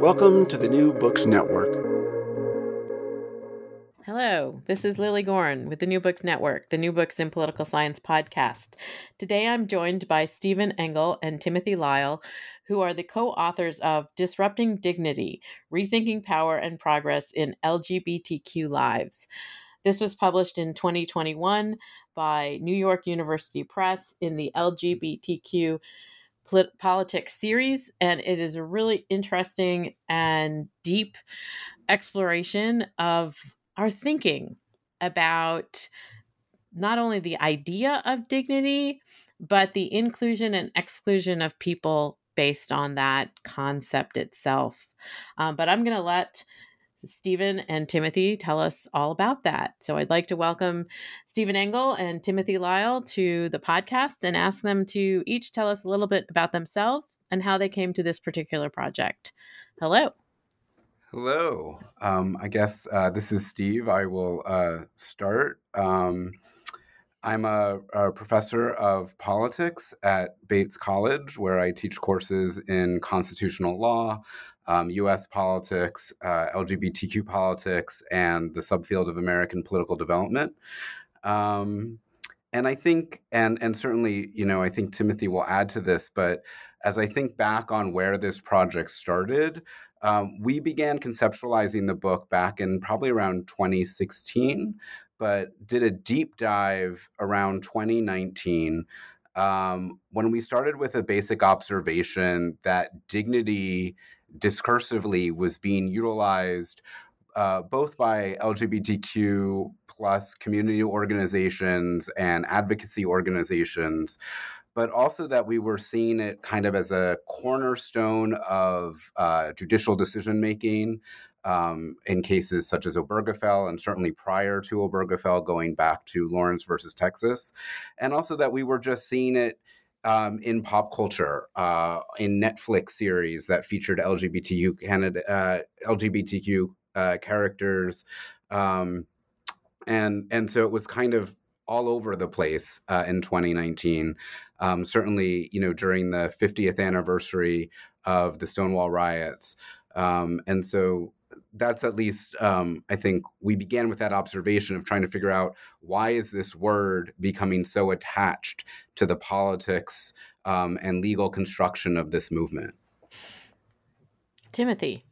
Welcome to the New Books Network. Hello, this is Lilly Goren with the New Books Network, the New Books in Political Science podcast. Today I'm joined by Stephen Engel and Timothy Lyle, who are the co authors of Disrupting Dignity Rethinking Power and Progress in LGBTQ Lives. This was published in 2021 by New York University Press in the LGBTQ politics series, and it is a really interesting and deep exploration of our thinking about not only the idea of dignity, but the inclusion and exclusion of people based on that concept itself. Um, but I'm going to let Stephen and Timothy tell us all about that. So I'd like to welcome Stephen Engel and Timothy Lyle to the podcast and ask them to each tell us a little bit about themselves and how they came to this particular project. Hello. Hello. Um, I guess uh, this is Steve. I will uh, start. Um, I'm a, a, professor of politics at Bates College, where I teach courses in constitutional law, um, US politics, uh, LGBTQ politics, and the subfield of American political development. Um, and I think, and and certainly, you know, I think Timothy will add to this, but as I think back on where this project started, um, we began conceptualizing the book back in probably around 2016, but did a deep dive around 2019 um, when we started with a basic observation that dignity discursively was being utilized uh, both by LGBTQ plus community organizations and advocacy organizations, but also that we were seeing it kind of as a cornerstone of uh, judicial decision making um, in cases such as Obergefell, and certainly prior to Obergefell, going back to Lawrence versus Texas, and also that we were just seeing it um, in pop culture, uh, in Netflix series that featured LGBTQ Canada, uh, LGBTQ uh, characters, um, and and so it was kind of all over the place uh, in 2019. Um, certainly, you know, during the 50th anniversary of the Stonewall riots, um, and so that's at least um, i think we began with that observation of trying to figure out why is this word becoming so attached to the politics um, and legal construction of this movement timothy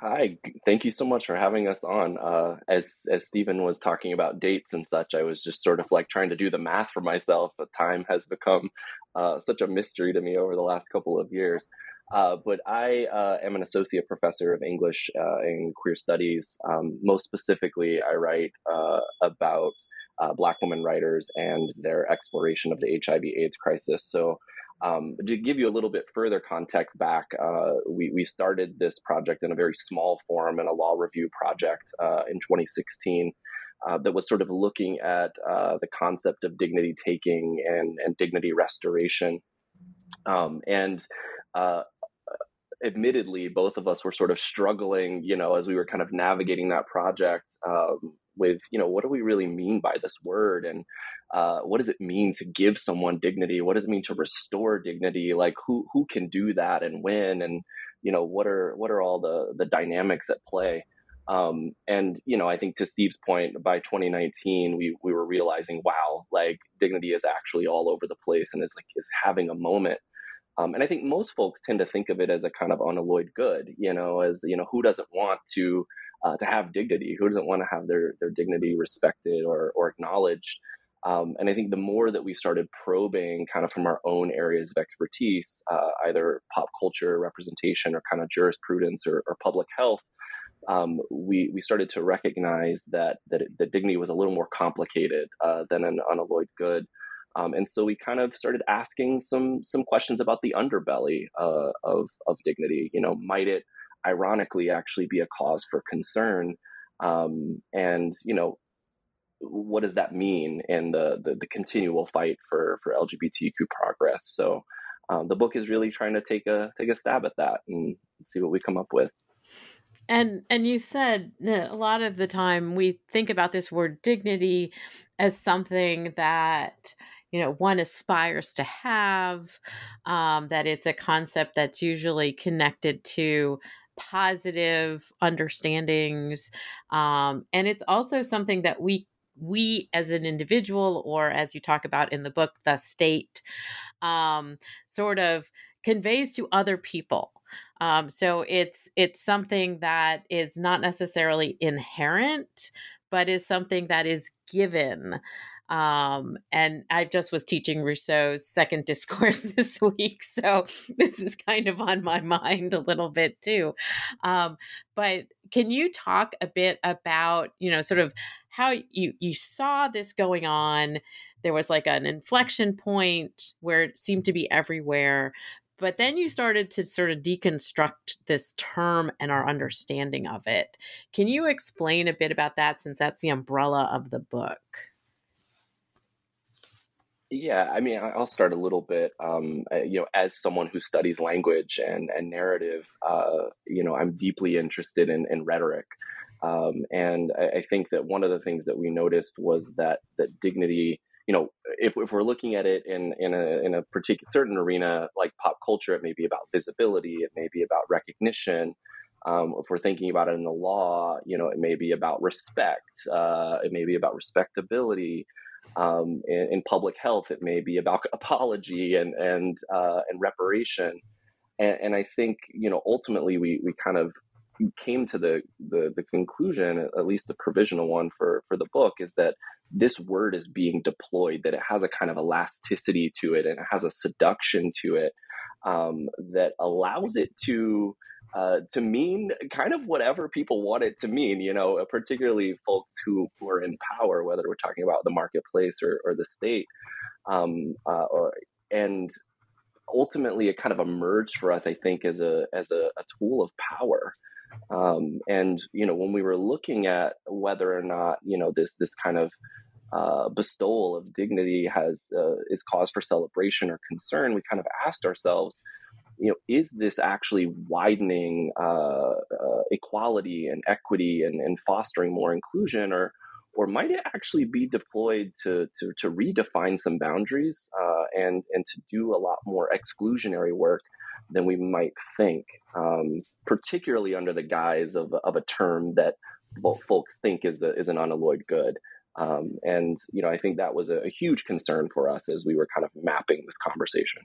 Hi, thank you so much for having us on. Uh, as as Stephen was talking about dates and such, I was just sort of like trying to do the math for myself. But time has become uh, such a mystery to me over the last couple of years. Uh, but I uh, am an associate professor of English uh, and queer studies. Um, most specifically, I write uh, about uh, Black women writers and their exploration of the HIV/AIDS crisis. So, um, to give you a little bit further context back, we, we started this project in a very small form in a law review project in 2016. that was sort of looking at the concept of dignity taking and, and dignity restoration. Um, and admittedly, both of us were sort of struggling, you know, as we were kind of navigating that project um, with, you know, what do we really mean by this word? And uh, what does it mean to give someone dignity? What does it mean to restore dignity? Like who, who can do that and when? And, you know, what are, what are all the, the dynamics at play? Um, and you know, I think to Steve's point, by 2019, we we were realizing, wow, like dignity is actually all over the place, and it's like is having a moment. Um, and I think most folks tend to think of it as a kind of unalloyed good, you know, as you know, who doesn't want to uh, to have dignity? Who doesn't want to have their their dignity respected or or acknowledged? Um, and I think the more that we started probing kind of from our own areas of expertise, uh, either pop culture representation or kind of jurisprudence or, or public health, um, we we started to recognize that that, that dignity was a little more complicated uh, than an unalloyed good. Um, and so we kind of started asking some some questions about the underbelly uh, of of dignity. You know, might it ironically actually be a cause for concern? Um, and you know, what does that mean in the, the, the continual fight for for LGBTQ progress? So um, the book is really trying to take a take a stab at that and see what we come up with. And and you said a lot of the time we think about this word dignity as something that you know one aspires to have um, that it's a concept that's usually connected to positive understandings um, and it's also something that we we as an individual or as you talk about in the book the state um, sort of conveys to other people. Um, so it's it's something that is not necessarily inherent but is something that is given um, and I just was teaching Rousseau's second discourse this week, so this is kind of on my mind a little bit too. Um, but can you talk a bit about, you know, sort of how you you saw this going on? There was like an inflection point where it seemed to be everywhere, but then you started to sort of deconstruct this term and our understanding of it. Can you explain a bit about that since that's the umbrella of the book? Yeah, I mean, I'll start a little bit. Um, uh, you know, as someone who studies language and and narrative, uh, you know, I'm deeply interested in in rhetoric, um, and I, I, think that one of the things that we noticed was that that dignity. You know, if, if we're looking at it in in a in a particular certain arena like pop culture, it may be about visibility, it may be about recognition. Um, if we're thinking about it in the law, you know, it may be about respect, uh, it may be about respectability um, in, in, public health, it may be about apology and and uh, and reparation. And, and, I think you know ultimately we we kind of came to the, the the conclusion, at least the provisional one for for the book, is that this word is being deployed, that it has a kind of elasticity to it, and it has a seduction to it um, that allows it to uh, to mean kind of whatever people want it to mean, you know, particularly folks who, who are in power, whether we're talking about the marketplace or, or the state. Um, uh, or, and ultimately it kind of emerged for us, I think, as a, as a, a tool of power. Um, and, you know, when we were looking at whether or not, you know, this, this kind of uh, bestowal of dignity has uh, is cause for celebration or concern, we kind of asked ourselves, you know, is this actually widening uh, uh, equality and equity and, and, fostering more inclusion, or or might it actually be deployed to to, to redefine some boundaries uh, and and to do a lot more exclusionary work than we might think, um, particularly under the guise of of a term that folks think is a, is an unalloyed good. Um, and you know, I think that was a, a huge concern for us as we were kind of mapping this conversation.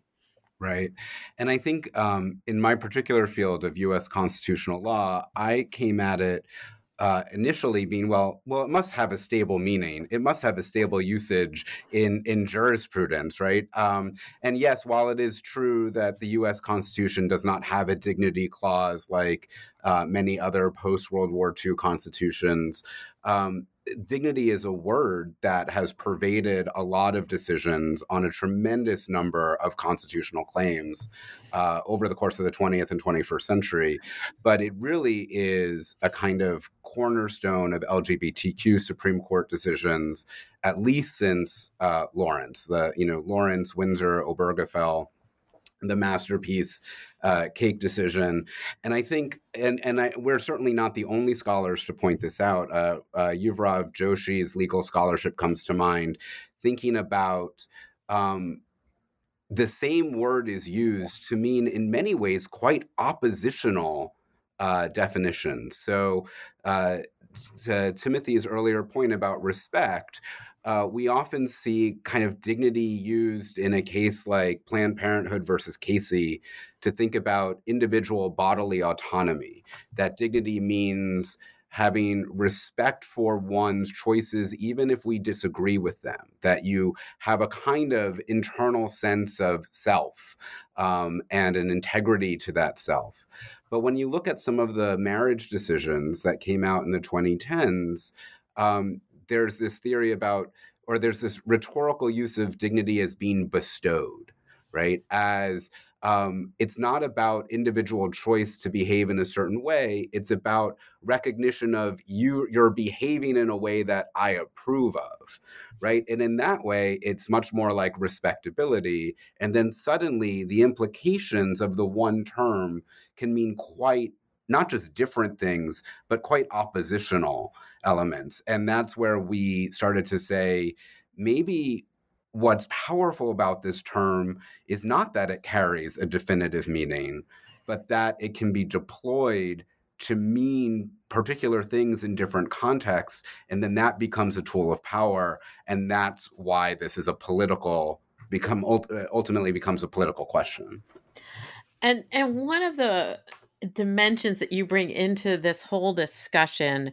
Right. And I think um, in my particular field of US constitutional law, I came at it uh, initially being well well it must have a stable meaning it must have a stable usage in in jurisprudence right um, and yes while it is true that the us constitution does not have a dignity clause like uh, many other post world war ii constitutions um, dignity is a word that has pervaded a lot of decisions on a tremendous number of constitutional claims uh, over the course of the 20th and 21st century. But it really is a kind of cornerstone of LGBTQ Supreme Court decisions, at least since uh, Lawrence, the you know Lawrence, Windsor, Obergefell. The masterpiece uh, cake decision. And i think and and I, we're certainly not the only scholars to point this out. Uh, uh, Yuvraj Joshi's legal scholarship comes to mind thinking about um, the same word is used to mean in many ways quite oppositional uh, definitions. So uh, to timothy's earlier point about respect uh, we often see kind of dignity used in a case like Planned Parenthood versus Casey to think about individual bodily autonomy. That dignity means having respect for one's choices, even if we disagree with them, that you have a kind of internal sense of self um, and an integrity to that self. But when you look at some of the marriage decisions that came out in the 2010s, um, there's this theory about, or there's this rhetorical use of dignity as being bestowed, right? As um, it's not about individual choice to behave in a certain way. It's about recognition of you, you're behaving in a way that I approve of, right? And in that way, it's much more like respectability. And then suddenly the implications of the one term can mean quite not just different things, but quite oppositional elements. And that's where we started to say, maybe what's powerful about this term is not that it carries a definitive meaning, but that it can be deployed to mean particular things in different contexts. And then that becomes a tool of power. And that's why this is a political, become ultimately becomes a political question. And and one of the dimensions that you bring into this whole discussion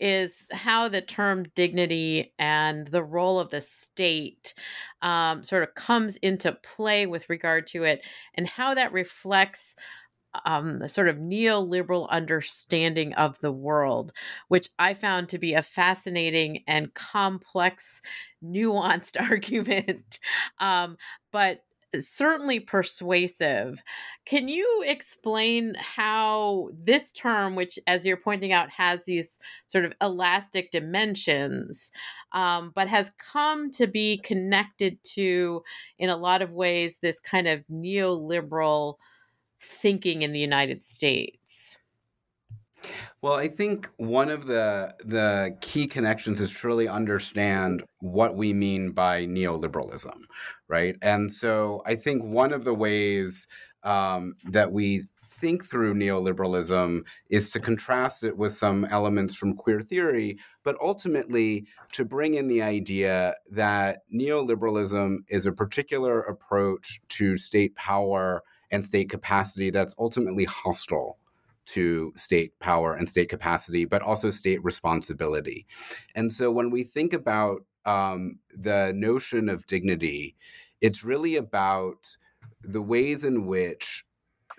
is how the term dignity and the role of the state um, sort of comes into play with regard to it and how that reflects um, the sort of neoliberal understanding of the world, which I found to be a fascinating and complex, nuanced argument. Um, but certainly persuasive. Can you explain how this term, which, as you're pointing out, has these sort of elastic dimensions, um, but has come to be connected to, in a lot of ways, this kind of neoliberal thinking in the United States? Well, I think one of the the key connections is to really understand what we mean by neoliberalism, right? And so I think one of the ways um, that we think through neoliberalism is to contrast it with some elements from queer theory, but ultimately to bring in the idea that neoliberalism is a particular approach to state power and state capacity that's ultimately hostile to state power and state capacity, but also state responsibility. And so when we think about um, the notion of dignity, it's really about the ways in which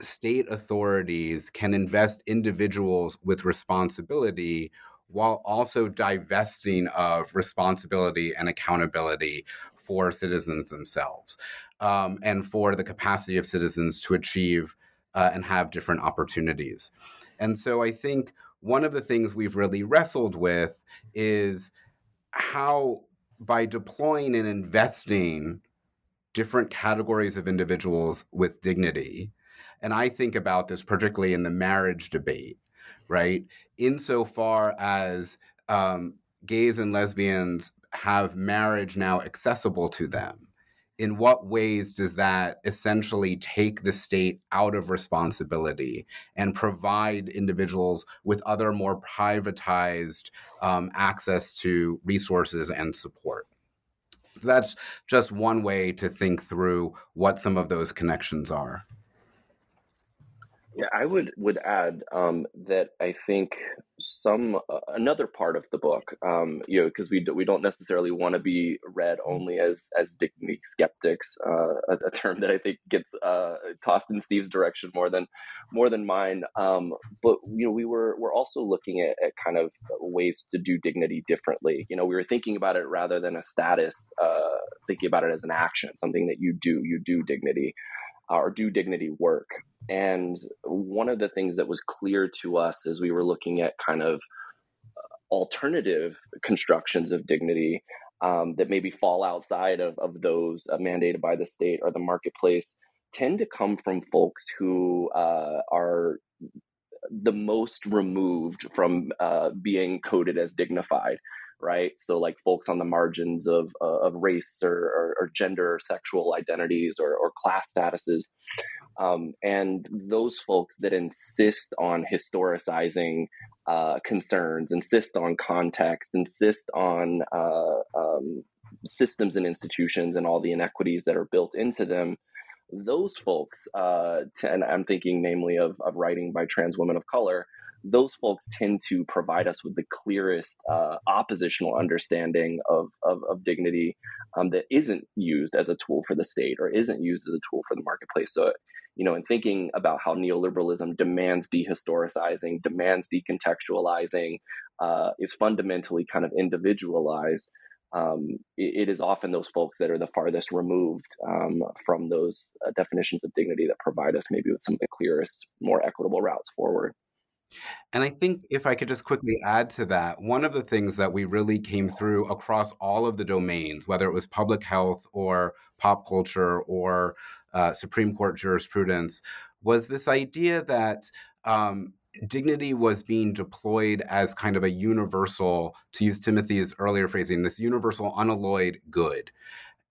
state authorities can invest individuals with responsibility while also divesting of responsibility and accountability for citizens themselves um, and for the capacity of citizens to achieve uh, and have different opportunities. And so I think one of the things we've really wrestled with is how, by deploying and investing different categories of individuals with dignity, and I think about this particularly in the marriage debate, right? Insofar as um, gays and lesbians have marriage now accessible to them in what ways does that essentially take the state out of responsibility and provide individuals with other more privatized um, access to resources and support? That's just one way to think through what some of those connections are. Yeah, I would would add um, that I think some uh, another part of the book, um, you know, because we do, we don't necessarily want to be read only as as dignity skeptics, uh, a, a, term that I think gets uh, tossed in Steve's direction more than more than mine. Um, but you know, we were we're also looking at, at, kind of ways to do dignity differently. You know, we were thinking about it rather than a status, uh, thinking about it as an action, something that you do. You do dignity or do dignity work. And one of the things that was clear to us as we were looking at kind of uh, alternative constructions of dignity um, that maybe fall outside of, of those uh, mandated by the state or the marketplace tend to come from folks who uh, are the most removed from uh, being coded as dignified right? So like folks on the margins of uh, of race or, or, or, gender or sexual identities or, or class statuses. Um, and those folks that insist on historicizing uh, concerns insist on context insist on uh, um, systems and institutions and all the inequities that are built into them those folks, uh, and I'm thinking namely of, of writing by trans women of color, those folks tend to provide us with the clearest uh, oppositional understanding of, of, of dignity um, that isn't used as a tool for the state or isn't used as a tool for the marketplace. So, you know, in thinking about how neoliberalism demands dehistoricizing, demands decontextualizing, uh, is fundamentally kind of individualized um, it, it is often those folks that are the farthest removed um, from those uh, definitions of dignity that provide us maybe with some of the clearest, more equitable routes forward. And I think if I could just quickly add to that, one of the things that we really came through across all of the domains, whether it was public health or pop culture or uh, Supreme Court jurisprudence, was this idea that um, dignity was being deployed as kind of a universal, to use Timothy's earlier phrasing, this universal unalloyed good.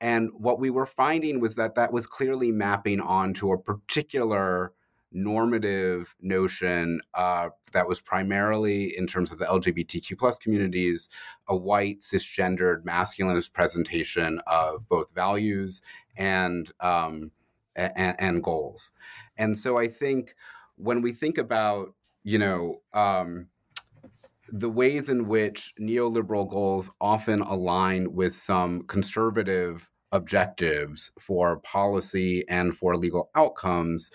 And what we were finding was that that was clearly mapping onto a particular normative notion uh, that was primarily in terms of the lgbtq plus communities a white cisgendered masculinist presentation of both values and um, and, and goals and so i think when we think about you know, um, the ways in which neoliberal goals often align with some conservative objectives for policy and for legal outcomes,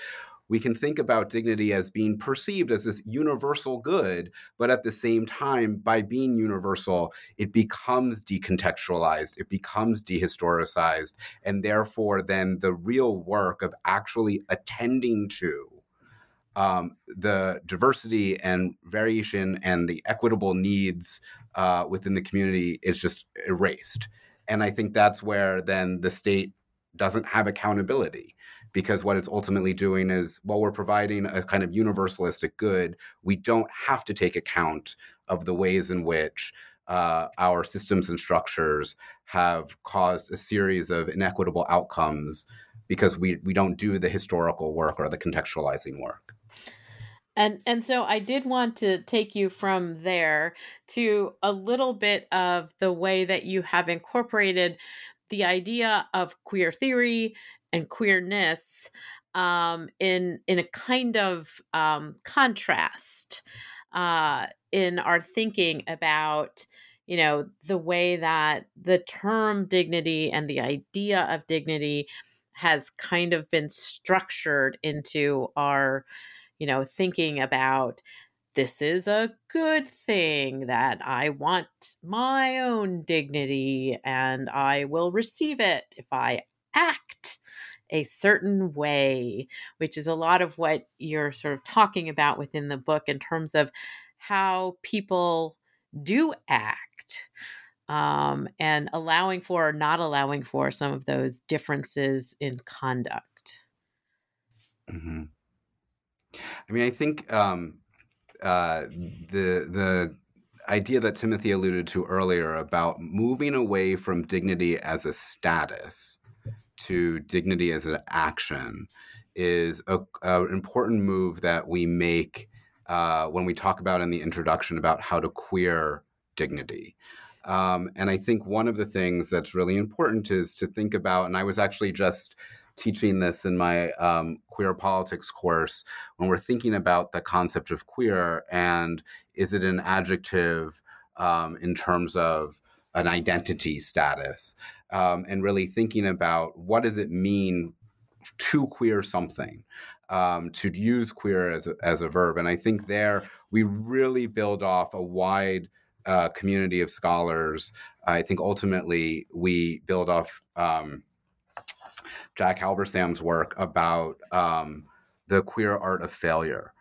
we can think about dignity as being perceived as this universal good, but at the same time, by being universal, it becomes decontextualized, it becomes dehistoricized, and therefore, then the real work of actually attending to um, the diversity and variation and the equitable needs uh, within the community is just erased. And I think that's where then the state doesn't have accountability because what it's ultimately doing is while we're providing a kind of universalistic good, we don't have to take account of the ways in which uh, our systems and structures have caused a series of inequitable outcomes because we, we don't do the historical work or the contextualizing work. And and so I did want to take you from there to a little bit of the way that you have incorporated the idea of queer theory and queerness um, in in a kind of um, contrast uh, in our thinking about you know the way that the term dignity and the idea of dignity has kind of been structured into our you know, thinking about this is a good thing that I want my own dignity and I will receive it if I act a certain way, which is a lot of what you're sort of talking about within the book in terms of how people do act um, and allowing for or not allowing for some of those differences in conduct. Mm-hmm. I mean, I think um, uh, the the idea that Timothy alluded to earlier about moving away from dignity as a status to dignity as an action is an important move that we make uh, when we talk about in the introduction about how to queer dignity. Um, and I think one of the things that's really important is to think about, and I was actually just teaching this in my um, queer politics course when we're thinking about the concept of queer and is it an adjective um, in terms of an identity status um, and really thinking about what does it mean to queer something um, to use queer as a, as a verb. And i think there we really build off a wide uh, community of scholars. I think ultimately we build off um, Jack Halberstam's work about um, the queer art of failure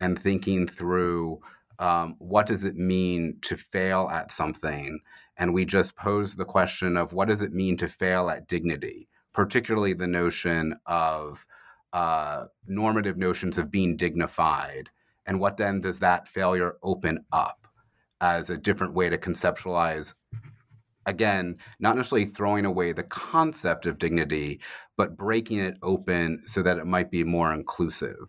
and thinking through um, what does it mean to fail at something. And we just pose the question of what does it mean to fail at dignity, particularly the notion of uh, normative notions of being dignified. And what then does that failure open up as a different way to conceptualize? Again, not necessarily throwing away the concept of dignity, but breaking it open so that it might be more inclusive.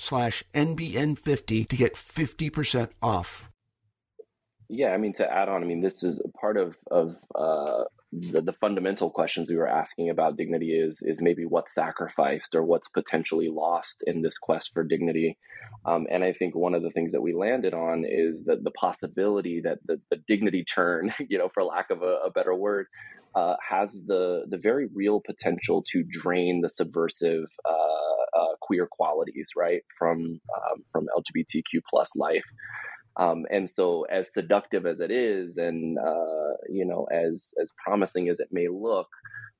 slash NBN50 to get 50% off. Yeah, I mean, to add on, I mean, this is part of, of uh, the, the fundamental questions we were asking about dignity is, is maybe what's sacrificed or what's potentially lost in this quest for dignity. Um, and I think one of the things that we landed on is that the possibility that the, the dignity turn, you know, for lack of a, a better word, uh, has the the very real potential to drain the subversive uh, uh, queer qualities, right, from um, from LGBTQ plus life. Um, and so, as seductive as it is, and uh, you know, as as promising as it may look,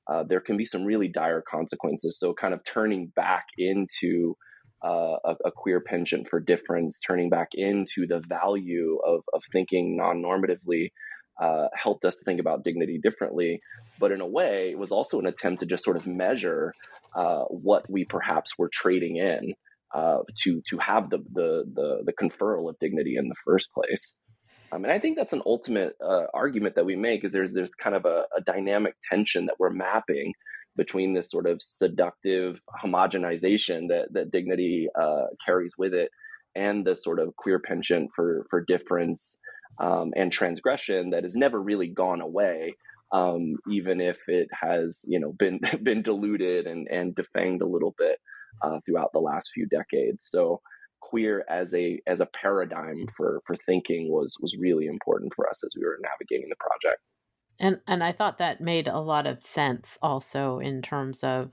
uh, there can be some really dire consequences. So, kind of turning back into uh, a, a, queer penchant for difference, turning back into the value of of thinking non-normatively, uh, helped us think about dignity differently. But in a way, it was also an attempt to just sort of measure uh, what we perhaps were trading in uh, to to have the, the, the the conferral of dignity in the first place. Um, and I think that's an ultimate uh, argument that we make is there's there's kind of a, a dynamic tension that we're mapping between this sort of seductive homogenization that that dignity uh, carries with it and the sort of queer penchant for for difference um, and transgression that has never really gone away, um, even if it has you know been been diluted and and defanged a little bit uh, throughout the last few decades. So queer as a as a paradigm for for thinking was was really important for us as we were navigating the project. And and I thought that made a lot of sense also in terms of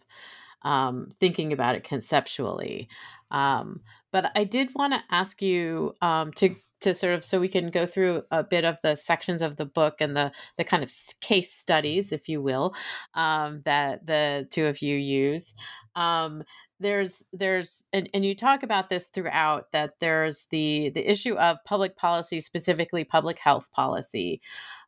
um, thinking about it conceptually. Um, but I did want to ask you um, to to sort of so we can go through a bit of the sections of the book and the the kind of case studies, if you will, um, that the two of you use. Um, there's there's and, and you talk about this throughout that there's the the issue of public policy specifically public health policy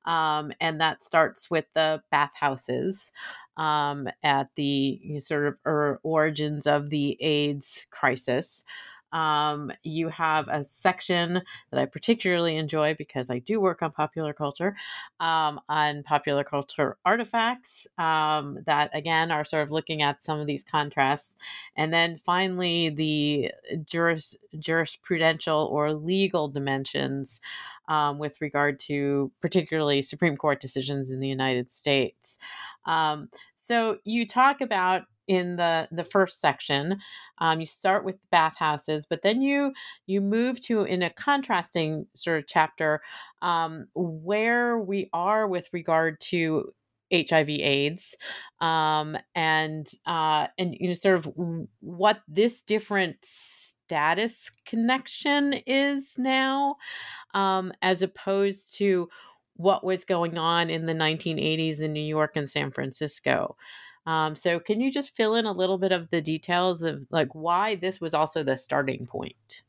um, and that starts with the bathhouses um, at the sort of er, origins of the AIDS crisis. Um, you have a section that I particularly enjoy because I do work on popular culture, um, on popular culture artifacts um, that, again, are sort of looking at some of these contrasts. And then finally, the juris, jurisprudential or legal dimensions um, with regard to particularly Supreme Court decisions in the United States. Um, so you talk about in the the first section. Um, you start with bathhouses but then you you move to in a contrasting sort of chapter um, where we are with regard to hiv aids um, and uh, and you know sort of what this different status connection is now um, as opposed to what was going on in the 1980s in new york and san francisco um, so can you just fill in a little bit of the details of like why this was also the starting point?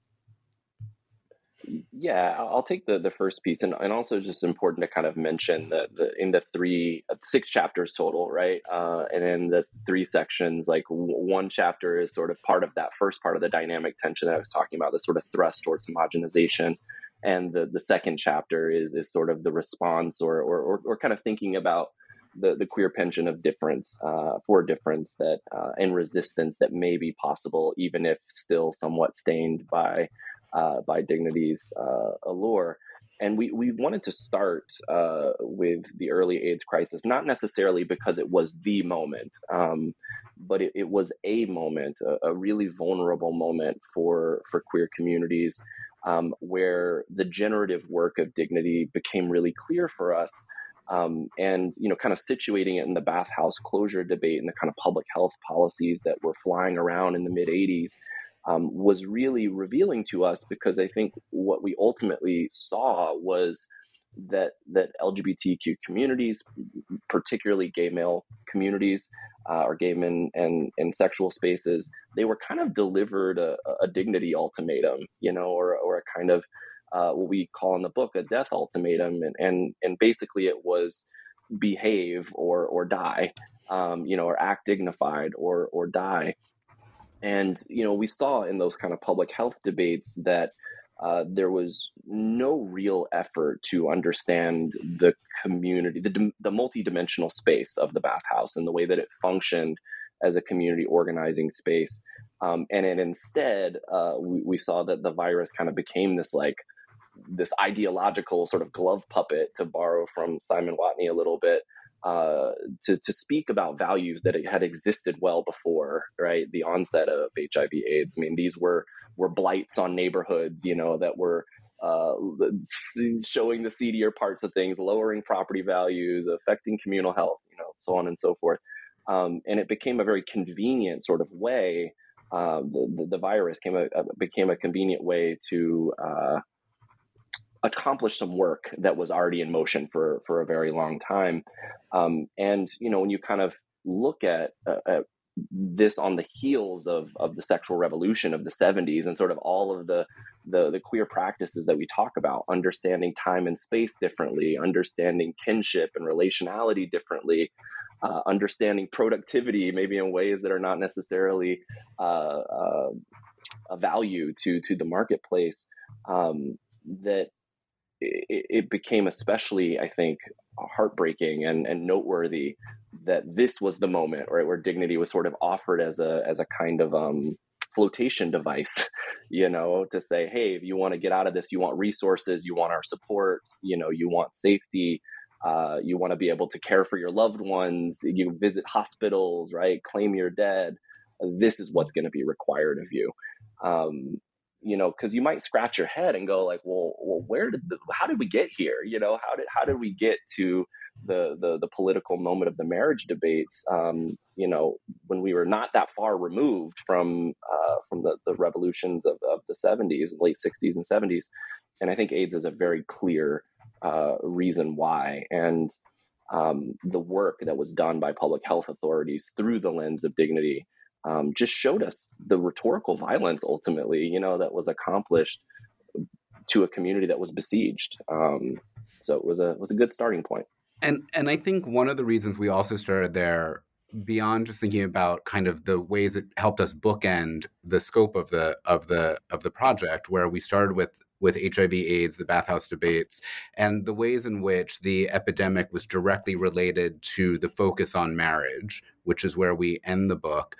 Yeah, I'll take the the first piece, and, and also just important to kind of mention that the in the three uh, six chapters total, right? Uh, and in the three sections, like w- one chapter is sort of part of that first part of the dynamic tension that I was talking about, the sort of thrust towards homogenization, and the the second chapter is is sort of the response or or or, or kind of thinking about the, the queer pension of difference uh, for difference that uh, and resistance that may be possible, even if still somewhat stained by uh, by dignity's uh, allure. And we, we wanted to start uh, with the early AIDS crisis, not necessarily because it was the moment, um, but it, it, was a moment, a, a, really vulnerable moment for, for queer communities, um, where the generative work of dignity became really clear for us. Um, and you know, kind of situating it in the bathhouse closure debate and the kind of public health policies that were flying around in the mid '80s um, was really revealing to us because I think what we ultimately saw was that that LGBTQ communities, particularly gay male communities, uh, or gay men and sexual spaces, they were kind of delivered a, a dignity ultimatum, you know, or or a kind of uh, what we call in the book a death ultimatum, and and and basically it was behave or or die, um, you know, or act dignified or or die. And you know, we saw in those kind of public health debates that uh, there was no real effort to understand the community, the, the multidimensional space of the bathhouse and the way that it functioned as a community organizing space. Um, and instead, uh, we, we, saw that the virus kind of became this like this ideological sort of glove puppet, to borrow from Simon Watney a little bit, uh, to to speak about values that had existed well before, right? The onset of HIV/AIDS. I mean, these were were blights on neighborhoods, you know, that were uh, showing the seedier parts of things, lowering property values, affecting communal health, you know, so on and so forth. Um, and it became a very convenient sort of way. Uh, the, the, virus came a, became a convenient way to uh, accomplish some work that was already in motion for for a very long time. Um, and you know, when you kind of look at, uh, at this on the heels of of the sexual revolution of the 70s and sort of all of the, the the queer practices that we talk about understanding time and space differently understanding kinship and relationality differently uh, understanding productivity maybe in ways that are not necessarily uh, uh, a value to to the marketplace um, that it, it became especially, I think, heartbreaking and, and noteworthy that this was the moment right where dignity was sort of offered as a as a kind of um, flotation device you know to say hey if you want to get out of this you want resources you want our support you know you want safety uh, you want to be able to care for your loved ones you visit hospitals right claim your dead this is what's going to be required of you. Um, you know, because you might scratch your head and go like, well, well, where did the, how did we get here? You know, how did how did we get to the the, the political moment of the marriage debates? Um, you know, when we were not that far removed from uh, from the, the revolutions of, of the '70s, late '60s and '70s, and I think AIDS is a very clear uh, reason why. And um, the work that was done by public health authorities through the lens of dignity um, just showed us the rhetorical violence ultimately, you know, that was accomplished to a community that was besieged. Um, so it was a was a good starting point. And and I think one of the reasons we also started there beyond just thinking about kind of the ways it helped us bookend the scope of the of the of the project where we started with with HIV AIDS, the bathhouse debates, and the ways in which the epidemic was directly related to the focus on marriage, which is where we end the book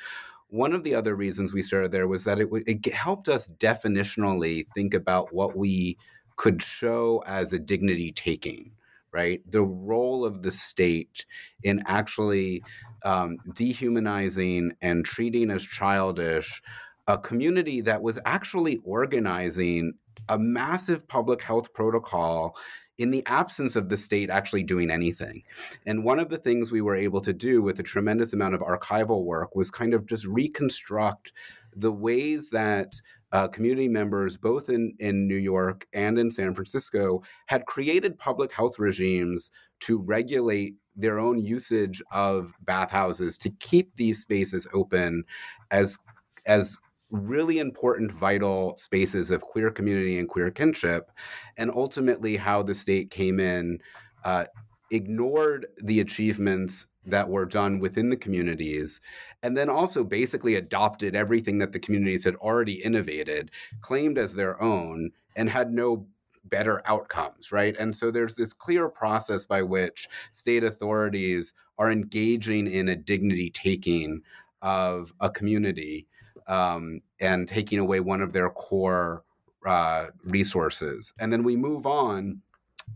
one of the other reasons we started there was that it, it helped us definitionally think about what we could show as a dignity taking right? The role of the state in actually um, dehumanizing and treating as childish a community that was actually organizing a massive public health protocol in the absence of the state actually doing anything. And one of the things we were able to do with a tremendous amount of archival work was kind of just reconstruct the ways that uh, community members, both in, in New York and in San Francisco, had created public health regimes to regulate their own usage of bathhouses to keep these spaces open as as really important, vital spaces of queer community and queer kinship, and ultimately how the state came in, uh, ignored the achievements that were done within the communities, and then also basically adopted everything that the communities had already innovated, claimed as their own, and had no better outcomes, right? And so there's this clear process by which state authorities are engaging in a dignity taking of a community um, and taking away one of their core uh, resources. And then we move on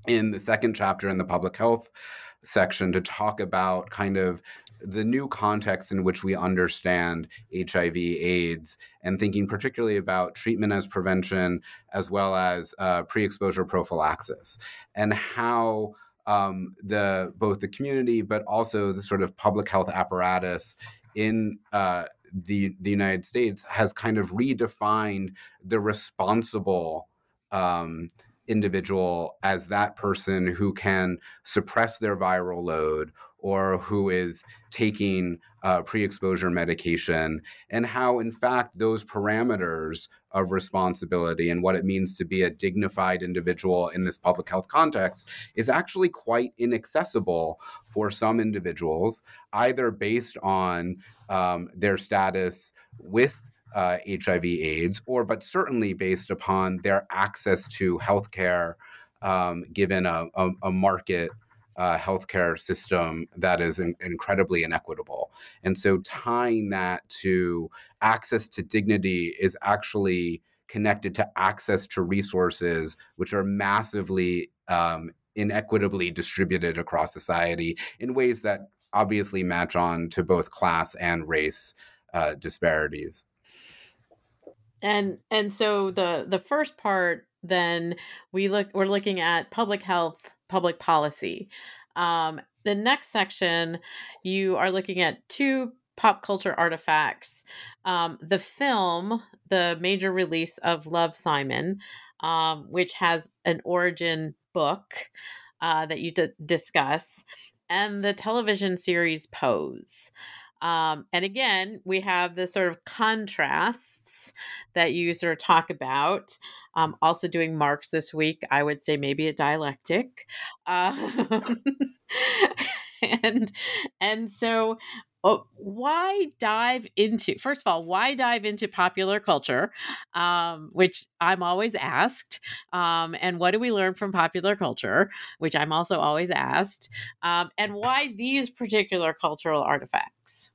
in the second chapter in the public health section to talk about kind of the new context in which we understand HIV, AIDS, and thinking particularly about treatment as prevention as well as uh, pre-exposure prophylaxis, and how um, the both the community but also the sort of public health apparatus in uh, the the United States has kind of redefined the responsible um, individual as that person who can suppress their viral load or who is taking uh, pre-exposure medication and how in fact those parameters of responsibility and what it means to be a dignified individual in this public health context is actually quite inaccessible for some individuals either based on um, their status with uh, HIV AIDS, or but certainly based upon their access to healthcare, um, given a, a, a market uh, healthcare system that is in, incredibly inequitable. And so tying that to access to dignity is actually connected to access to resources, which are massively um, inequitably distributed across society in ways that obviously match on to both class and race uh, disparities. And and so the the first part then we look we're looking at public health public policy. Um, the next section, you are looking at two pop culture artifacts. Um, the film, the major release of Love Simon, um, which has an origin book uh, that you d- discuss, and the television series Pose. Um, and again, we have the sort of contrasts that you sort of talk about. Um, also doing Marx this week, I would say maybe a dialectic. Uh, and and so oh, why dive into first of all why dive into popular culture? Um, which i'm always asked. Um, and what do we learn from popular culture? Which i'm also always asked. Um, and why these particular cultural artifacts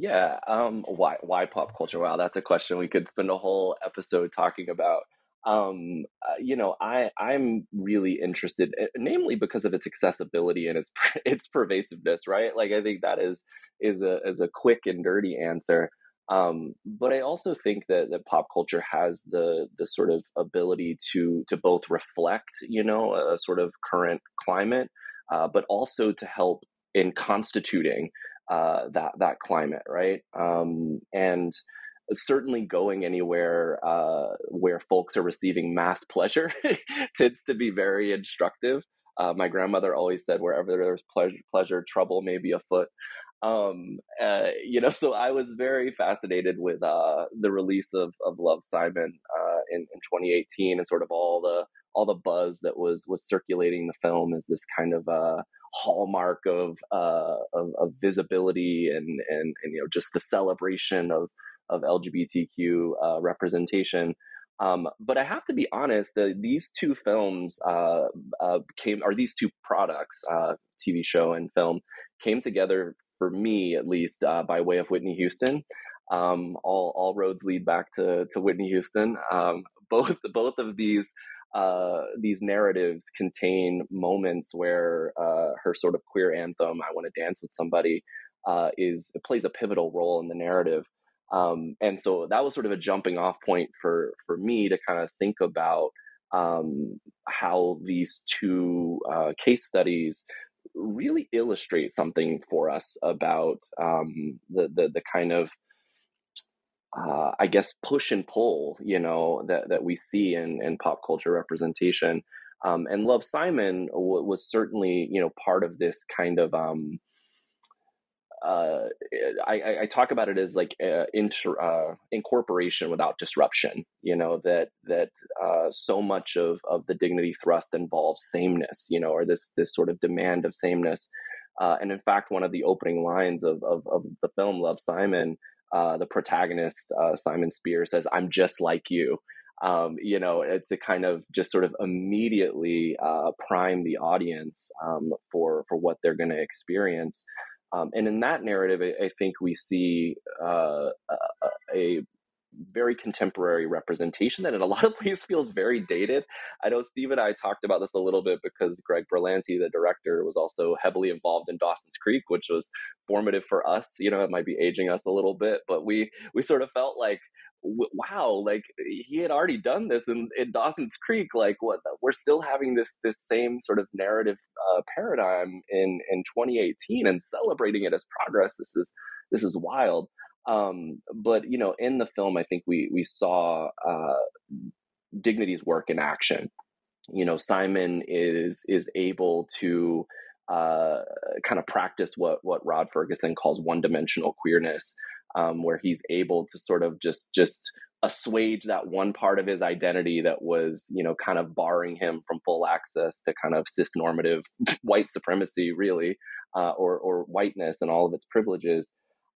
yeah um, why why pop culture wow that's a question we could spend a whole episode talking about um, uh, you know, I I'm really interested, eh, namely because of its accessibility and its its pervasiveness, right? Like I think that is is a is a quick and dirty answer. Um, but I also think that that pop culture has the the sort of ability to to both reflect, you know, a, sort of current climate, uh, but also to help in constituting uh, that that climate, right? Um, and certainly going anywhere uh, where folks are receiving mass pleasure tends to be very instructive. Uh, my grandmother always said, wherever there's pleasure, pleasure trouble may be afoot. Um, uh, you know, so I was very fascinated with uh, the release of, of Love Simon uh, in, in 2018 and sort of all the all the buzz that was was circulating the film as this kind of hallmark of, uh, of, of visibility and, and and you know just the celebration of of LGBTQ uh, representation. Um, but I have to be honest, uh, these two films uh, uh, came, or these two products, uh, TV show and film, came together for me at least uh, by way of Whitney Houston. Um, all all roads lead back to to Whitney Houston. Um, both both of these uh, these narratives contain moments where uh, her sort of queer anthem "I Want to Dance with Somebody" uh, is plays a pivotal role in the narrative. Um, and so that was sort of a jumping off point for for me to kind of think about um, how these two uh, case studies really illustrate something for us about um, the, the the kind of uh, I guess push and pull, you know, that that we see in in pop culture representation. Um, and Love Simon w- was certainly, you know, part of this kind of um, uh, I, I, talk about it as like uh, inter, uh, incorporation without disruption. You know that that uh, so much of, of the dignity thrust involves sameness. You know, or this this sort of demand of sameness. Uh, and in fact, one of the opening lines of of, of the film Love Simon, uh, the protagonist Simon Spier says, "I'm just like you." um, you know, to kind of just sort of immediately uh, prime the audience um, for for what they're going to experience. Um, and in that narrative, I, I think we see uh, a, a very contemporary representation that in a lot of ways feels very dated. I know Steve and I talked about this a little bit because Greg Berlanti, the director, was also heavily involved in Dawson's Creek, which was formative for us. You know, it might be aging us a little bit, but we we sort of felt like wow like he had already done this in, in dawson's creek like what we're still having this this same sort of narrative uh, paradigm in in 2018 and celebrating it as progress this is this is wild um, but you know, in the film, I think we we saw uh, Dignity's work in action. You know, Simon is is able to uh, kind of practice what what Rod Ferguson calls one dimensional queerness, um, where he's able to sort of just just assuage that one part of his identity that was you know kind of barring him from full access to kind of cis normative white supremacy really uh, or or whiteness and all of its privileges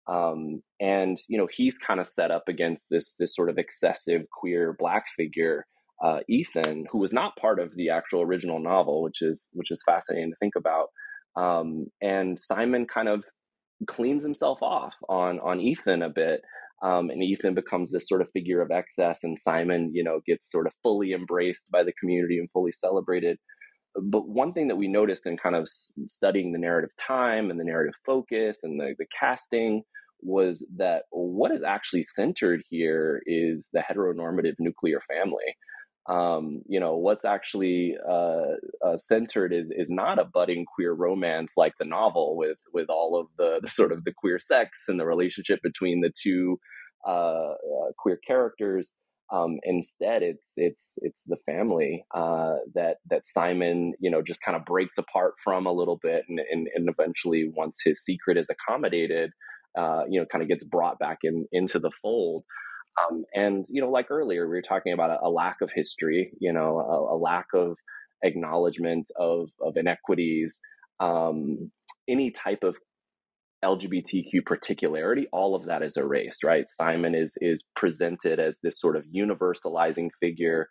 um, and you know he's kind of set up against this this sort of excessive queer black figure uh, Ethan, who was not part of the actual original novel, which is which is fascinating to think about. Um, and Simon kind of cleans himself off on on Ethan a bit, um, and Ethan becomes this sort of figure of excess, and Simon, you know, gets sort of fully embraced by the community and fully celebrated. But one thing that we noticed in kind of studying the narrative time and the narrative focus and the, the casting was that what is actually centered here is the heteronormative nuclear family. Um, you know, what's actually uh, uh, centered is is not a budding queer romance like the novel with with all of the, the sort of the queer sex and the relationship between the two uh, uh queer characters. Um, instead, it's it's it's the family uh, that that Simon, you know, just kind of breaks apart from a little bit, and, and, and eventually, once his secret is accommodated, uh, you know, kind of gets brought back in into the fold. Um, and you know, like earlier, we were talking about a, a lack of history, you know, a, a, lack of acknowledgement of of inequities, um, any type of LGBTQ particularity, all of that is erased, right? Simon is is presented as this sort of universalizing figure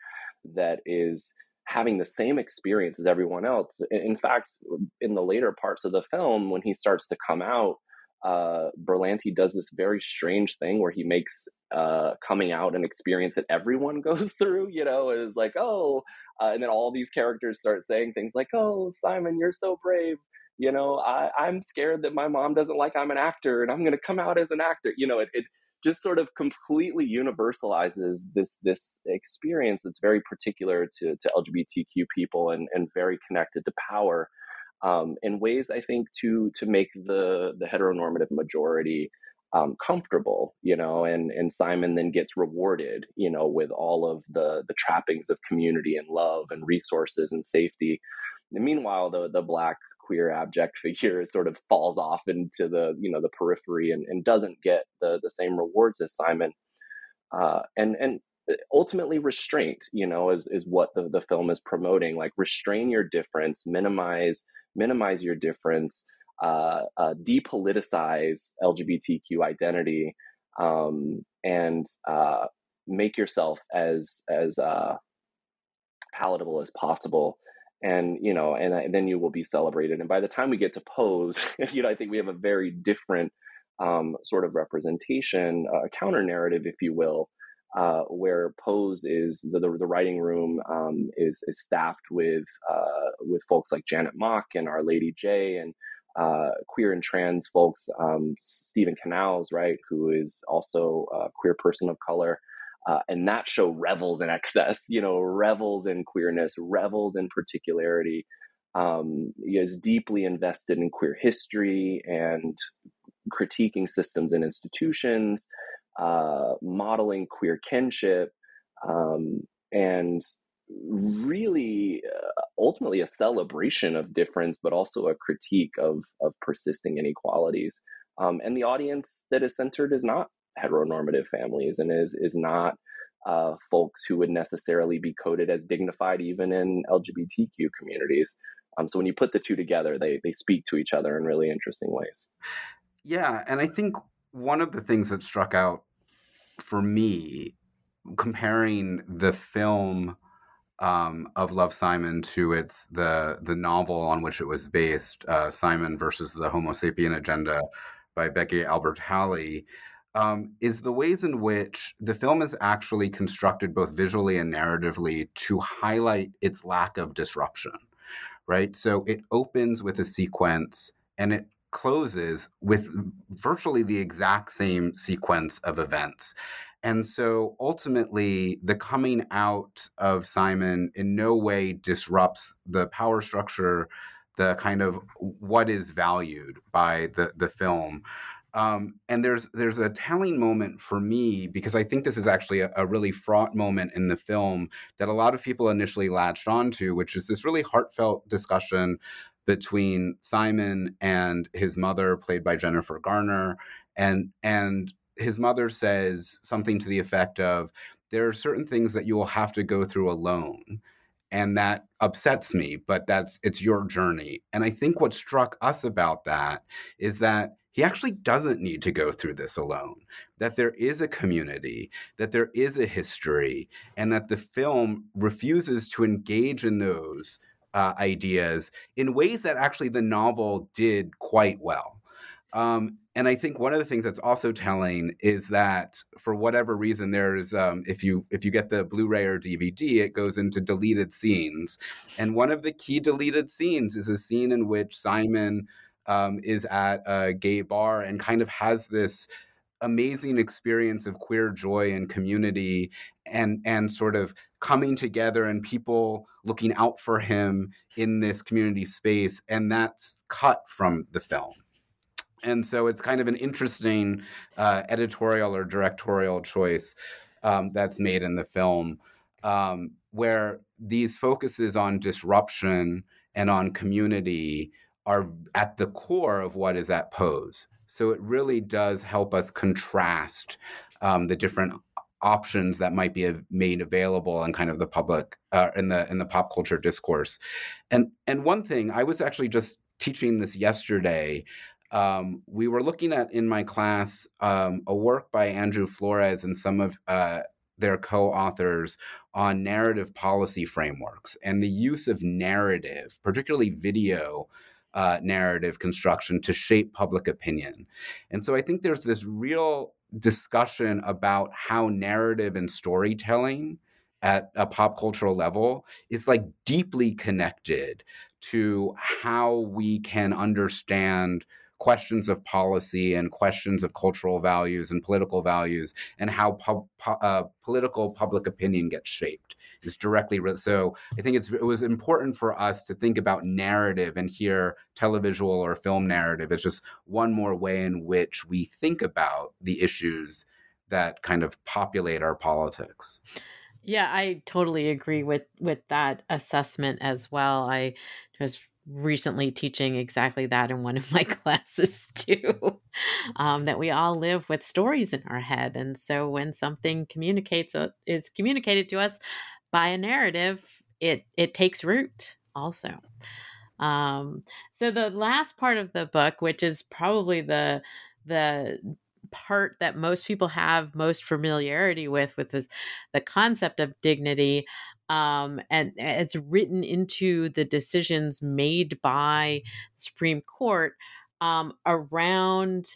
that is having the same experience as everyone else. In fact, in the later parts of the film, when he starts to come out, uh, Berlanti does this very strange thing where he makes uh, coming out an experience that everyone goes through. You know, is like, oh, uh, and then all these characters start saying things like, "Oh, Simon, you're so brave." You know, I, I'm scared that my mom doesn't like I'm an actor, and I'm going to come out as an actor. You know, it, it just sort of completely universalizes this this experience that's very particular to, to LGBTQ people and, and very connected to power um, in ways I think to to make the the heteronormative majority um, comfortable, you know, and and Simon then gets rewarded, you know, with all of the the trappings of community and love and resources and safety. And meanwhile, the the black queer abject figure sort of falls off into the you know the periphery and, and doesn't get the the same rewards as Simon. Uh, and and ultimately restraint you know is, is what the, the film is promoting like restrain your difference minimize minimize your difference uh, uh, depoliticize lgbtq identity um, and uh, make yourself as as uh, palatable as possible and you know and, and, then you will be celebrated and by the time we get to pose you know i think we have a very different um, sort of representation a counter narrative if you will uh, where Pose is the, the, the writing room um, is, is staffed with uh, with folks like Janet Mock and Our Lady J and uh, queer and trans folks, um, Steven Canals, right, who is also a queer person of color. Uh, and that show revels in excess, you know, revels in queerness, revels in particularity, um, is deeply invested in queer history and critiquing systems and institutions, uh, modeling queer kinship, um, and really uh, ultimately a celebration of difference, but also a critique of of persisting inequalities. Um, and the audience that is centered is not heteronormative families, and is is not uh, folks who would necessarily be coded as dignified even in LGBTQ communities. Um, so when you put the two together, they they speak to each other in really interesting ways. Yeah, and I think one of the things that struck out for me comparing the film um, of Love Simon to its the the novel on which it was based, uh, Simon versus the Homo sapien Agenda by Becky Albertalli, um, is the ways in which the film is actually constructed both visually and narratively to highlight its lack of disruption. Right, so it opens with a sequence and it closes with virtually the exact same sequence of events. And so ultimately, the coming out of Simon in no way disrupts the power structure, the kind of what is valued by the, the film. Um, and there's there's a telling moment for me because I think this is actually a, a, really fraught moment in the film that a lot of people initially latched onto, which is this really heartfelt discussion between Simon and his mother, played by Jennifer Garner, and and his mother says something to the effect of, "There are certain things that you will have to go through alone." And that upsets me, but that's it's your journey. And I think what struck us about that is that he actually doesn't need to go through this alone. That there is a community, that there is a history, and that the film refuses to engage in those uh, ideas in ways that actually the novel did quite well. Um, and I think one of the things that's also telling is that for whatever reason, there's um, if you if you get the Blu-ray or DVD, it goes into deleted scenes, and one of the key deleted scenes is a scene in which Simon um, is at a gay bar and kind of has this amazing experience of queer joy and community and and sort of coming together and people looking out for him in this community space and that's cut from the film. And so it's kind of an interesting uh, editorial or directorial choice um, that's made in the film um, where these focuses on disruption and on community are at the core of what is at pose. So it really does help us contrast um, the different options that might be made available in kind of the public uh, in the in the pop culture discourse. And and one thing i was actually just teaching this yesterday um, we were looking at in my class um, a work by Andrew Flores and some of uh, their co-authors on narrative policy frameworks and the use of narrative, particularly video uh, narrative construction, to shape public opinion. And so I think there's this real discussion about how narrative and storytelling at a pop cultural level is like deeply connected to how we can understand questions of policy and questions of cultural values and political values and how pub, uh, political public opinion gets shaped is directly re- so i think it was important for us to think about narrative and here televisual or film narrative is just one more way in which we think about the issues that kind of populate our politics yeah, I totally agree with with that assessment as well. I was recently teaching exactly that in one of my classes too um, that we all live with stories in our head and so when something communicates uh, is communicated to us by a narrative it it takes root also. Um, so the last part of the book which is probably the the part that most people have most familiarity with with this, the concept of dignity um, and it's written into the decisions made by Supreme Court um, around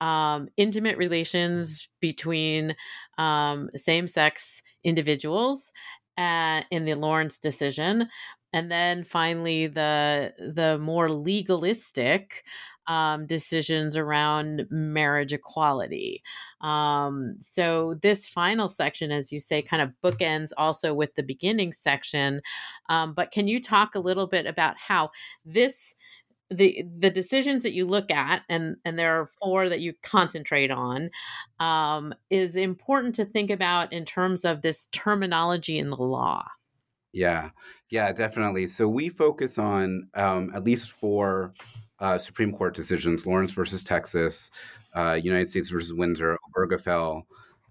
um, intimate relations between um, same-sex individuals uh, in the Lawrence decision, and then finally the the more legalistic um, decisions around marriage equality. Um, so, this final section, as you say, kind of bookends also with the beginning section. Um, but can you talk a little bit about how this? The the decisions that you look at and and there are four that you concentrate on um, is important to think about in terms of this terminology in the law. Yeah. Yeah definitely. So we focus on um, at least four uh, Supreme Court decisions: Lawrence versus Texas, uh, United States versus Windsor, Obergefell,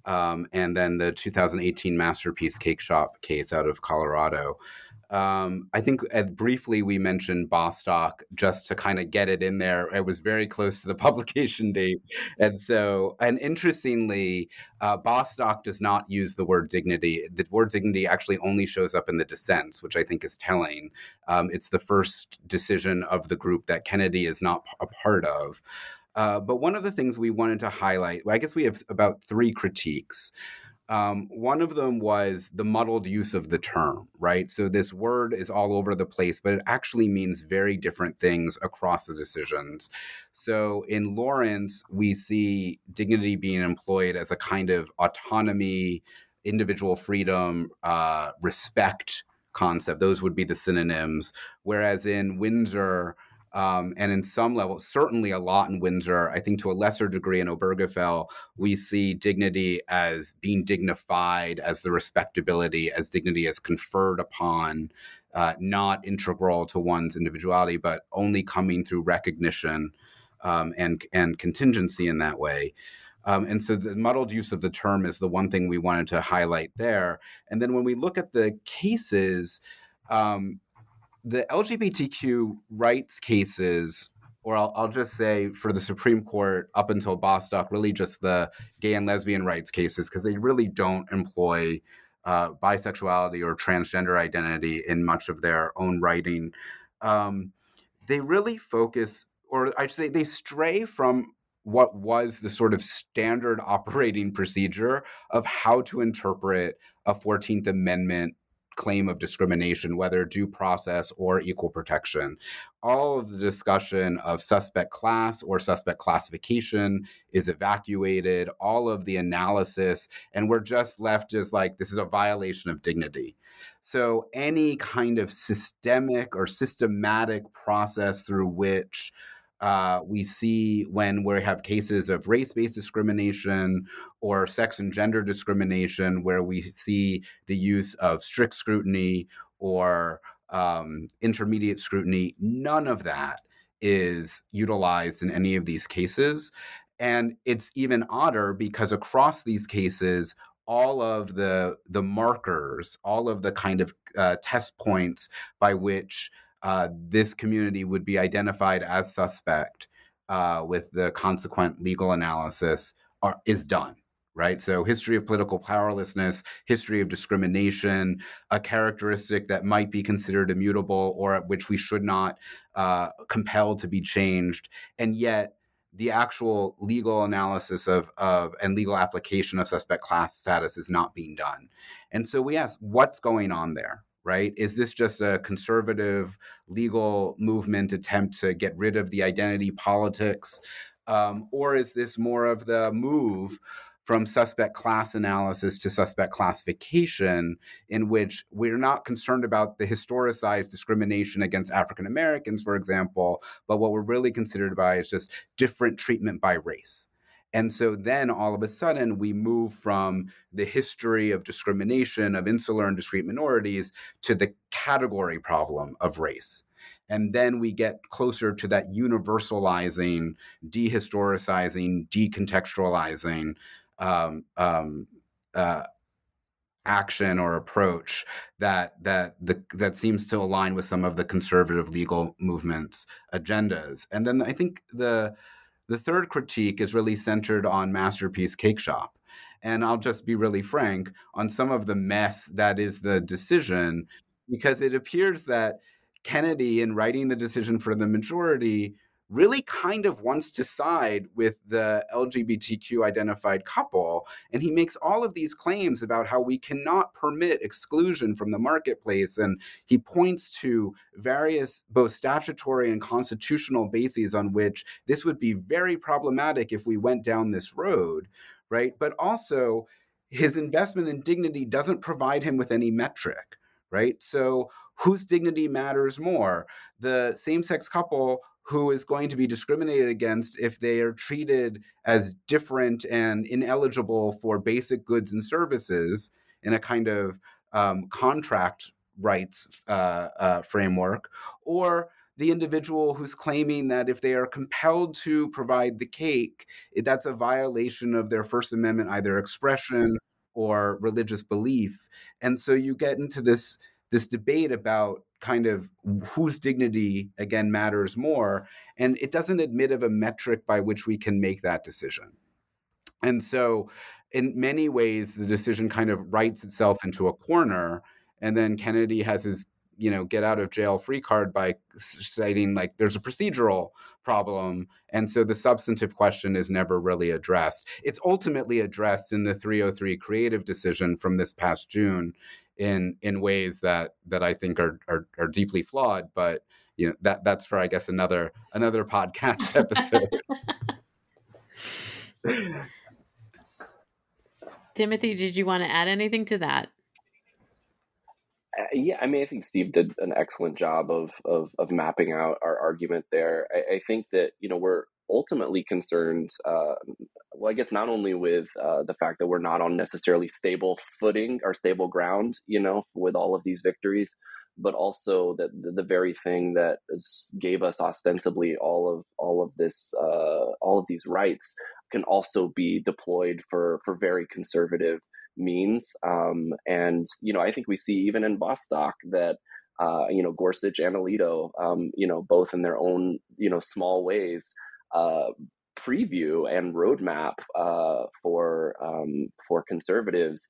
um, and then the 2018 Masterpiece Cakeshop case out of Colorado. Um, I think uh, briefly we mentioned Bostock just to kind of get it in there. It was very close to the publication date. And so, and interestingly, uh, Bostock does not use the word dignity. The word dignity actually only shows up in the dissents, which I think is telling. Um, it's the first decision of the group that Kennedy is not a part of. Uh, but one of the things we wanted to highlight, I guess we have about three critiques. Um, one of them was the muddled use of the term, right? So this word is all over the place, but it actually means very different things across the decisions. So in Lawrence, we see dignity being employed as a kind of autonomy, individual freedom, uh, respect concept. Those would be the synonyms. Whereas in Windsor, um, and in some level, certainly a lot in Windsor, I think to a lesser degree in Obergefell, we see dignity as being dignified, as the respectability, as dignity as conferred upon, uh, not integral to one's individuality, but only coming through recognition um, and and contingency in that way. Um, and so the muddled use of the term is the one thing we wanted to highlight there. And then when we look at the cases, um, the LGBTQ rights cases, or I'll, I'll, just say for the Supreme Court up until Bostock, really just the gay and lesbian rights cases, because they really don't employ uh, bisexuality or transgender identity in much of their own writing. Um, they really focus, or I'd say they stray from what was the sort of standard operating procedure of how to interpret a 14th Amendment claim of discrimination, whether due process or equal protection. All of the discussion of suspect class or suspect classification is evacuated, all of the analysis, and we're just left as like, this is a violation of dignity. So, any kind of systemic or systematic process through which uh, we see when we have cases of race based discrimination or sex and gender discrimination, where we see the use of strict scrutiny or um, intermediate scrutiny. None of that is utilized in any of these cases. And it's even odder because across these cases, all of the the markers, all of the kind of uh, test points by which uh, this community would be identified as suspect uh, with the consequent legal analysis are, is done right? So, history of political powerlessness, history of discrimination, a characteristic that might be considered immutable or at which we should not uh, compel to be changed. And yet, the actual legal analysis of, of and legal application of suspect class status is not being done. And so we ask, what's going on there? Right? Is this just a conservative legal movement attempt to get rid of the identity politics? Um, or is this more of the move from suspect class analysis to suspect classification, in which we're not concerned about the historicized discrimination against African Americans, for example, but what we're really considered by is just different treatment by race. And so then all of a sudden, we move from the history of discrimination of insular and discrete minorities to the category problem of race. And then we get closer to that universalizing, dehistoricizing, decontextualizing um, um, uh, action or approach that that the, that seems to align with some of the conservative legal movements agendas. And then I think the the third critique is really centered on Masterpiece Cakeshop. And I'll just be really frank on some of the mess that is the decision, because it appears that Kennedy, in writing the decision for the majority, really kind of wants to side with the LGBTQ identified couple. And he makes all of these claims about how we cannot permit exclusion from the marketplace. And he points to various both statutory and constitutional bases on which this would be very problematic if we went down this road, right? But also, his investment in dignity doesn't provide him with any metric, right? So, whose dignity matters more? The same sex couple who is going to be discriminated against if they are treated as different and ineligible for basic goods and services in a kind of um, contract rights uh, uh, framework, or the individual who's claiming that if they are compelled to provide the cake, that's a violation of their First Amendment either expression or religious belief. And so you get into this this debate about kind of whose dignity again matters more and it doesn't admit of a metric by which we can make that decision. And so in many ways the decision kind of writes itself into a corner and then kennedy has his you know get out of jail free card by citing like there's a procedural problem and so the substantive question is never really addressed it's ultimately addressed in the 303 creative decision from this past june in in ways that that I think are are, are deeply flawed. But you know that that's for I guess another another podcast episode. Timothy, did you want to add anything to that? Yeah, I mean, I think Steve did an excellent job of of, of mapping out our argument there. I, I think that you know we're ultimately concerned, uh, well, I guess not only with uh, the fact that we're not on necessarily stable footing or stable ground, you know, with all of these victories, but also that the, the very thing that is, gave us ostensibly all of all of this, uh, all of these rights, can also be deployed for for very conservative means. Um, and you know, I think we see even in Bostock that. Uh, you know, Gorsuch and Alito, um, you know, both in their own, you know, small ways, uh, preview and roadmap uh, for um, for conservatives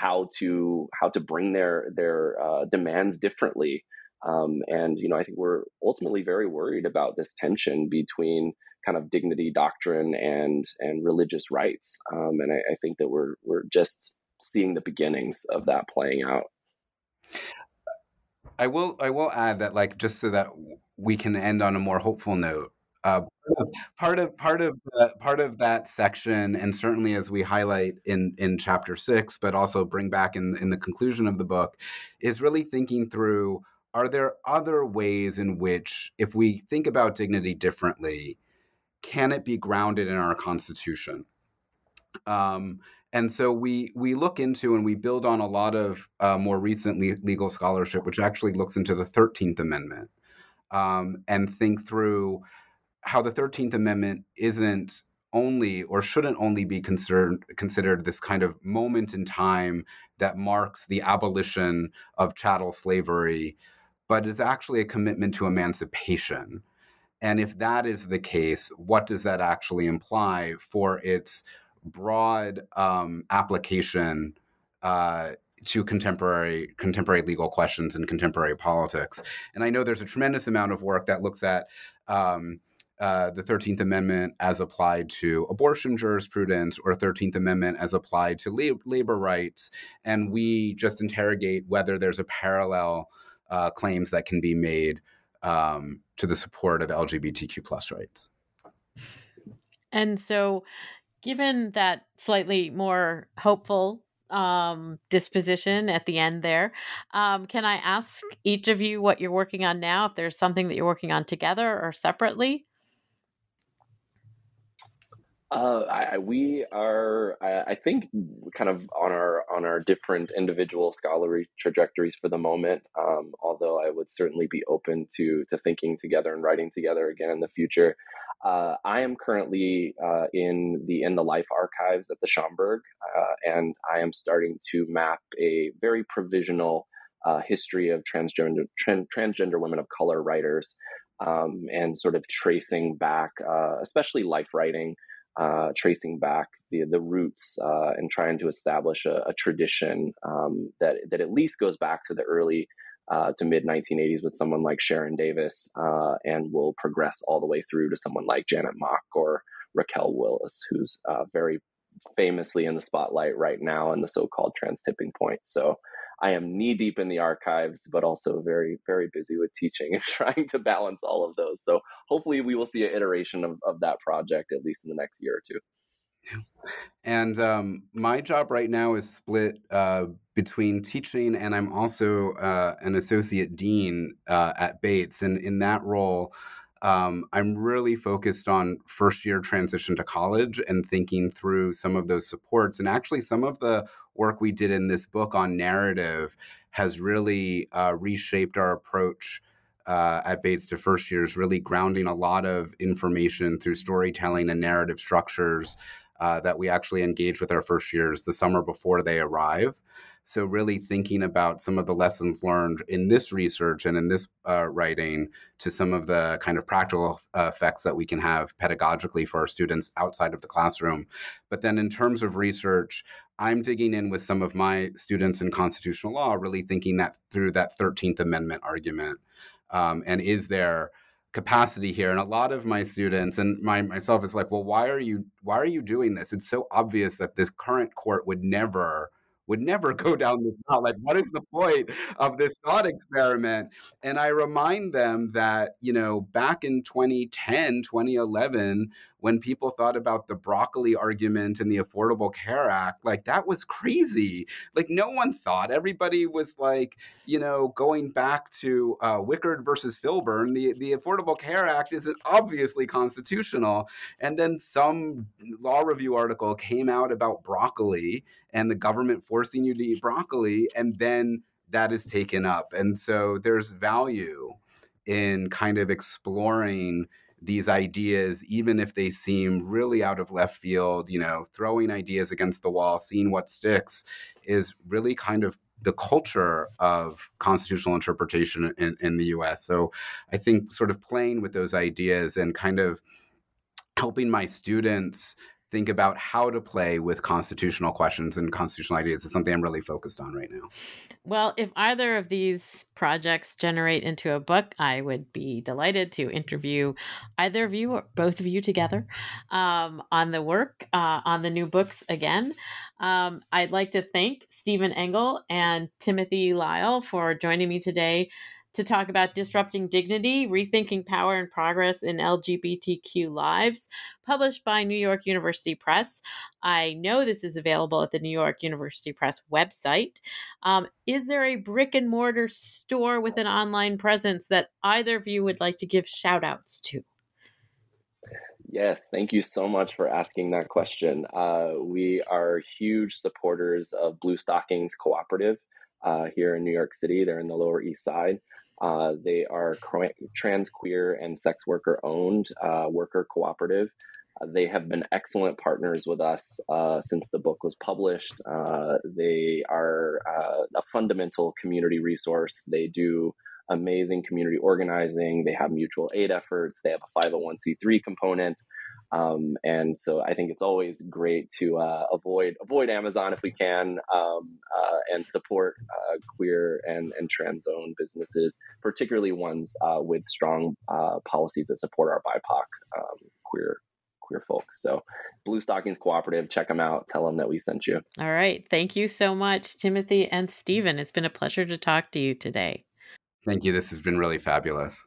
how to how to bring their their uh, demands differently. Um, and you know, I think we're ultimately very worried about this tension between kind of dignity doctrine and and religious rights. Um, and I, I think that we're we're just seeing the beginnings of that playing out. I will I will add that like just so that we can end on a more hopeful note. Uh, part of part of part of that section, and certainly as we highlight in in chapter six, but also bring back in in the conclusion of the book, is really thinking through: Are there other ways in which, if we think about dignity differently, can it be grounded in our Constitution? Um, and so we we look into and we build on a lot of uh, more recent le- legal scholarship, which actually looks into the Thirteenth Amendment, um, and think through how the 13th Amendment isn't only or shouldn't only be considered considered this kind of moment in time that marks the abolition of chattel slavery, but is actually a commitment to emancipation. And if that is the case, what does that actually imply for its broad um, application uh, to contemporary contemporary legal questions and contemporary politics? And I know there's a tremendous amount of work that looks at um, uh, the 13th Amendment as applied to abortion jurisprudence or 13th Amendment as applied to lab- labor rights. And we just interrogate whether there's a parallel uh, claims that can be made um, to the support of LGBTQ plus rights. And so, given that slightly more hopeful um, disposition at the end there. Um, can I ask each of you what you're working on now? If there's something that you're working on together or separately? Uh, I, we are, I, think, kind of on our on our different individual scholarly trajectories for the moment. Um, although I would certainly be open to to thinking together and writing together again in the future. Uh, I am currently uh, in the in the life archives at the Schomburg, uh, and I am starting to map a very provisional uh, history of transgender transgender women of color writers, um, and sort of tracing back, especially life writing uh, tracing back the the roots uh, and trying to establish a, a tradition um, that that at least goes back to the early uh, to mid 1980s with someone like Sharon Davis, uh, and will progress all the way through to someone like Janet Mock or Raquel Willis, who's uh, very famously in the spotlight right now in the so-called trans tipping point. So I am knee deep in the archives, but also very, very busy with teaching and trying to balance all of those. So hopefully we will see an iteration of, of that project at least in the next year or two. And um, my job right now is split uh, between teaching and I'm also uh, an associate dean uh, at Bates. And in that role, um, I'm really focused on first year transition to college and thinking through some of those supports. And actually, some of the work we did in this book on narrative has really uh, reshaped our approach uh, at Bates to first years, really grounding a lot of information through storytelling and narrative structures uh, that we actually engage with our first years the summer before they arrive. So, really thinking about some of the lessons learned in this research and in this uh, writing to some of the kind of practical uh, effects that we can have pedagogically for our students outside of the classroom. But then, in terms of research, I'm digging in with some of my students in constitutional law, really thinking that through that 13th Amendment argument. Um, and is there capacity here and a lot of my students and my, myself is like well why are you why are you doing this it's so obvious that this current court would never would never go down this path. Like, what is the point of this thought experiment? And I remind them that, you know, back in 2010, 2011, when people thought about the broccoli argument and the Affordable Care Act, like that was crazy. Like no one thought. Everybody was like, you know, going back to uh, Wickard versus Filburn. The the Affordable Care Act isn't obviously constitutional. And then some law review article came out about broccoli and the government forcing you to eat broccoli, and then that is taken up. And so there's value in kind of exploring these ideas, even if they seem really out of left field, you know, throwing ideas against the wall, seeing what sticks, is really kind of the culture of constitutional interpretation in, in the US. So I think sort of playing with those ideas and kind of helping my students think about how to play with constitutional questions and constitutional ideas is something I'm really focused on right now. Well, if either of these projects generate into a book, I would be delighted to interview either of you or both of you together um, on the work uh, on the new books again. Um, I'd like to thank Stephen Engel and Timothy Lyle for joining me today to talk about Disrupting Dignity Rethinking Power and Progress in LGBTQ Lives, published by New York University Press. I know this is available at the New York University Press website. Um, is there a brick and mortar store with an online presence that either of you would like to give shout outs to? Yes, thank you so much for asking that question. Uh, we are huge supporters of Bluestockings Cooperative uh, here in New York City. They're in the Lower East Side. Uh, they are trans, queer, and sex worker owned uh, worker cooperative. Uh, they have been excellent partners with us uh, since the book was published. Uh, they are a fundamental community resource. They do amazing community organizing. They have mutual aid efforts. They have a 501c3 component. Um, and so I think it's always great to uh, avoid avoid Amazon if we can, um, uh, and support uh, queer and, and trans owned businesses, particularly ones uh, with strong uh, policies that support our BIPOC um, queer queer folks. So, Bluestockings Cooperative, check them out. Tell them that we sent you. All right, thank you so much, Timothy and Stephen. It's been a pleasure to talk to you today. Thank you. This has been really fabulous.